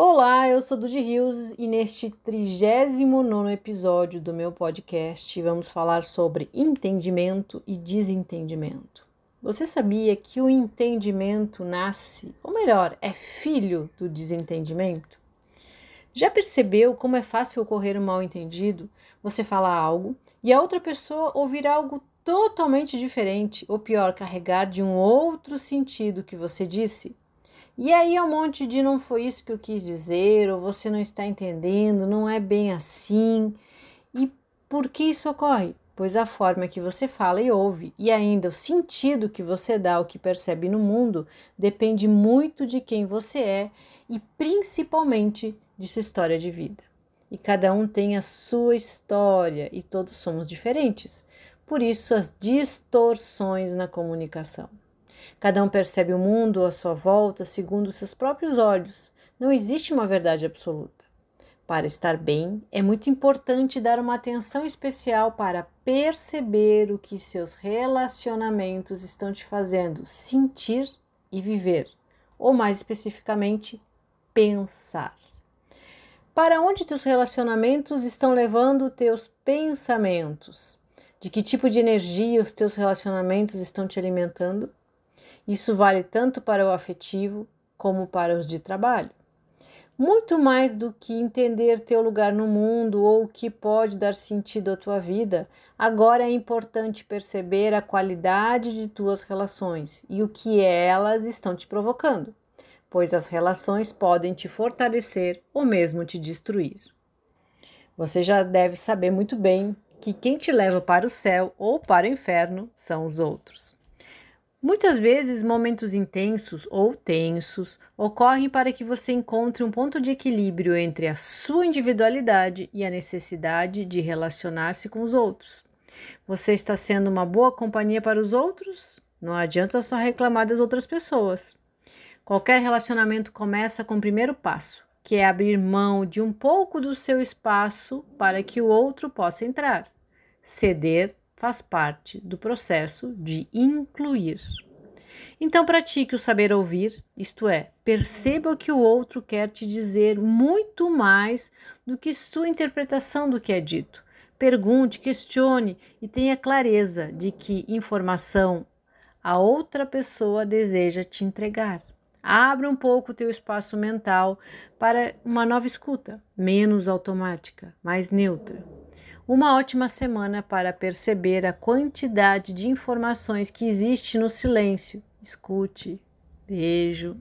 Olá, eu sou Dudy Rios e neste 39 episódio do meu podcast vamos falar sobre entendimento e desentendimento. Você sabia que o entendimento nasce, ou melhor, é filho do desentendimento? Já percebeu como é fácil ocorrer um mal-entendido? Você fala algo e a outra pessoa ouvir algo totalmente diferente, ou pior, carregar de um outro sentido que você disse? E aí é um monte de não foi isso que eu quis dizer, ou você não está entendendo, não é bem assim. E por que isso ocorre? Pois a forma que você fala e ouve, e ainda o sentido que você dá ao que percebe no mundo, depende muito de quem você é e principalmente de sua história de vida. E cada um tem a sua história e todos somos diferentes. Por isso, as distorções na comunicação. Cada um percebe o mundo à sua volta segundo seus próprios olhos. Não existe uma verdade absoluta. Para estar bem, é muito importante dar uma atenção especial para perceber o que seus relacionamentos estão te fazendo sentir e viver, ou mais especificamente, pensar. Para onde teus relacionamentos estão levando teus pensamentos? De que tipo de energia os teus relacionamentos estão te alimentando? Isso vale tanto para o afetivo como para os de trabalho. Muito mais do que entender teu lugar no mundo ou o que pode dar sentido à tua vida, agora é importante perceber a qualidade de tuas relações e o que elas estão te provocando, pois as relações podem te fortalecer ou mesmo te destruir. Você já deve saber muito bem que quem te leva para o céu ou para o inferno são os outros. Muitas vezes, momentos intensos ou tensos ocorrem para que você encontre um ponto de equilíbrio entre a sua individualidade e a necessidade de relacionar-se com os outros. Você está sendo uma boa companhia para os outros? Não adianta só reclamar das outras pessoas. Qualquer relacionamento começa com o primeiro passo, que é abrir mão de um pouco do seu espaço para que o outro possa entrar. Ceder faz parte do processo de incluir. Então, pratique o saber ouvir, isto é, perceba o que o outro quer te dizer muito mais do que sua interpretação do que é dito. Pergunte, questione e tenha clareza de que informação a outra pessoa deseja te entregar. Abra um pouco o teu espaço mental para uma nova escuta, menos automática, mais neutra. Uma ótima semana para perceber a quantidade de informações que existe no silêncio. Escute. Beijo.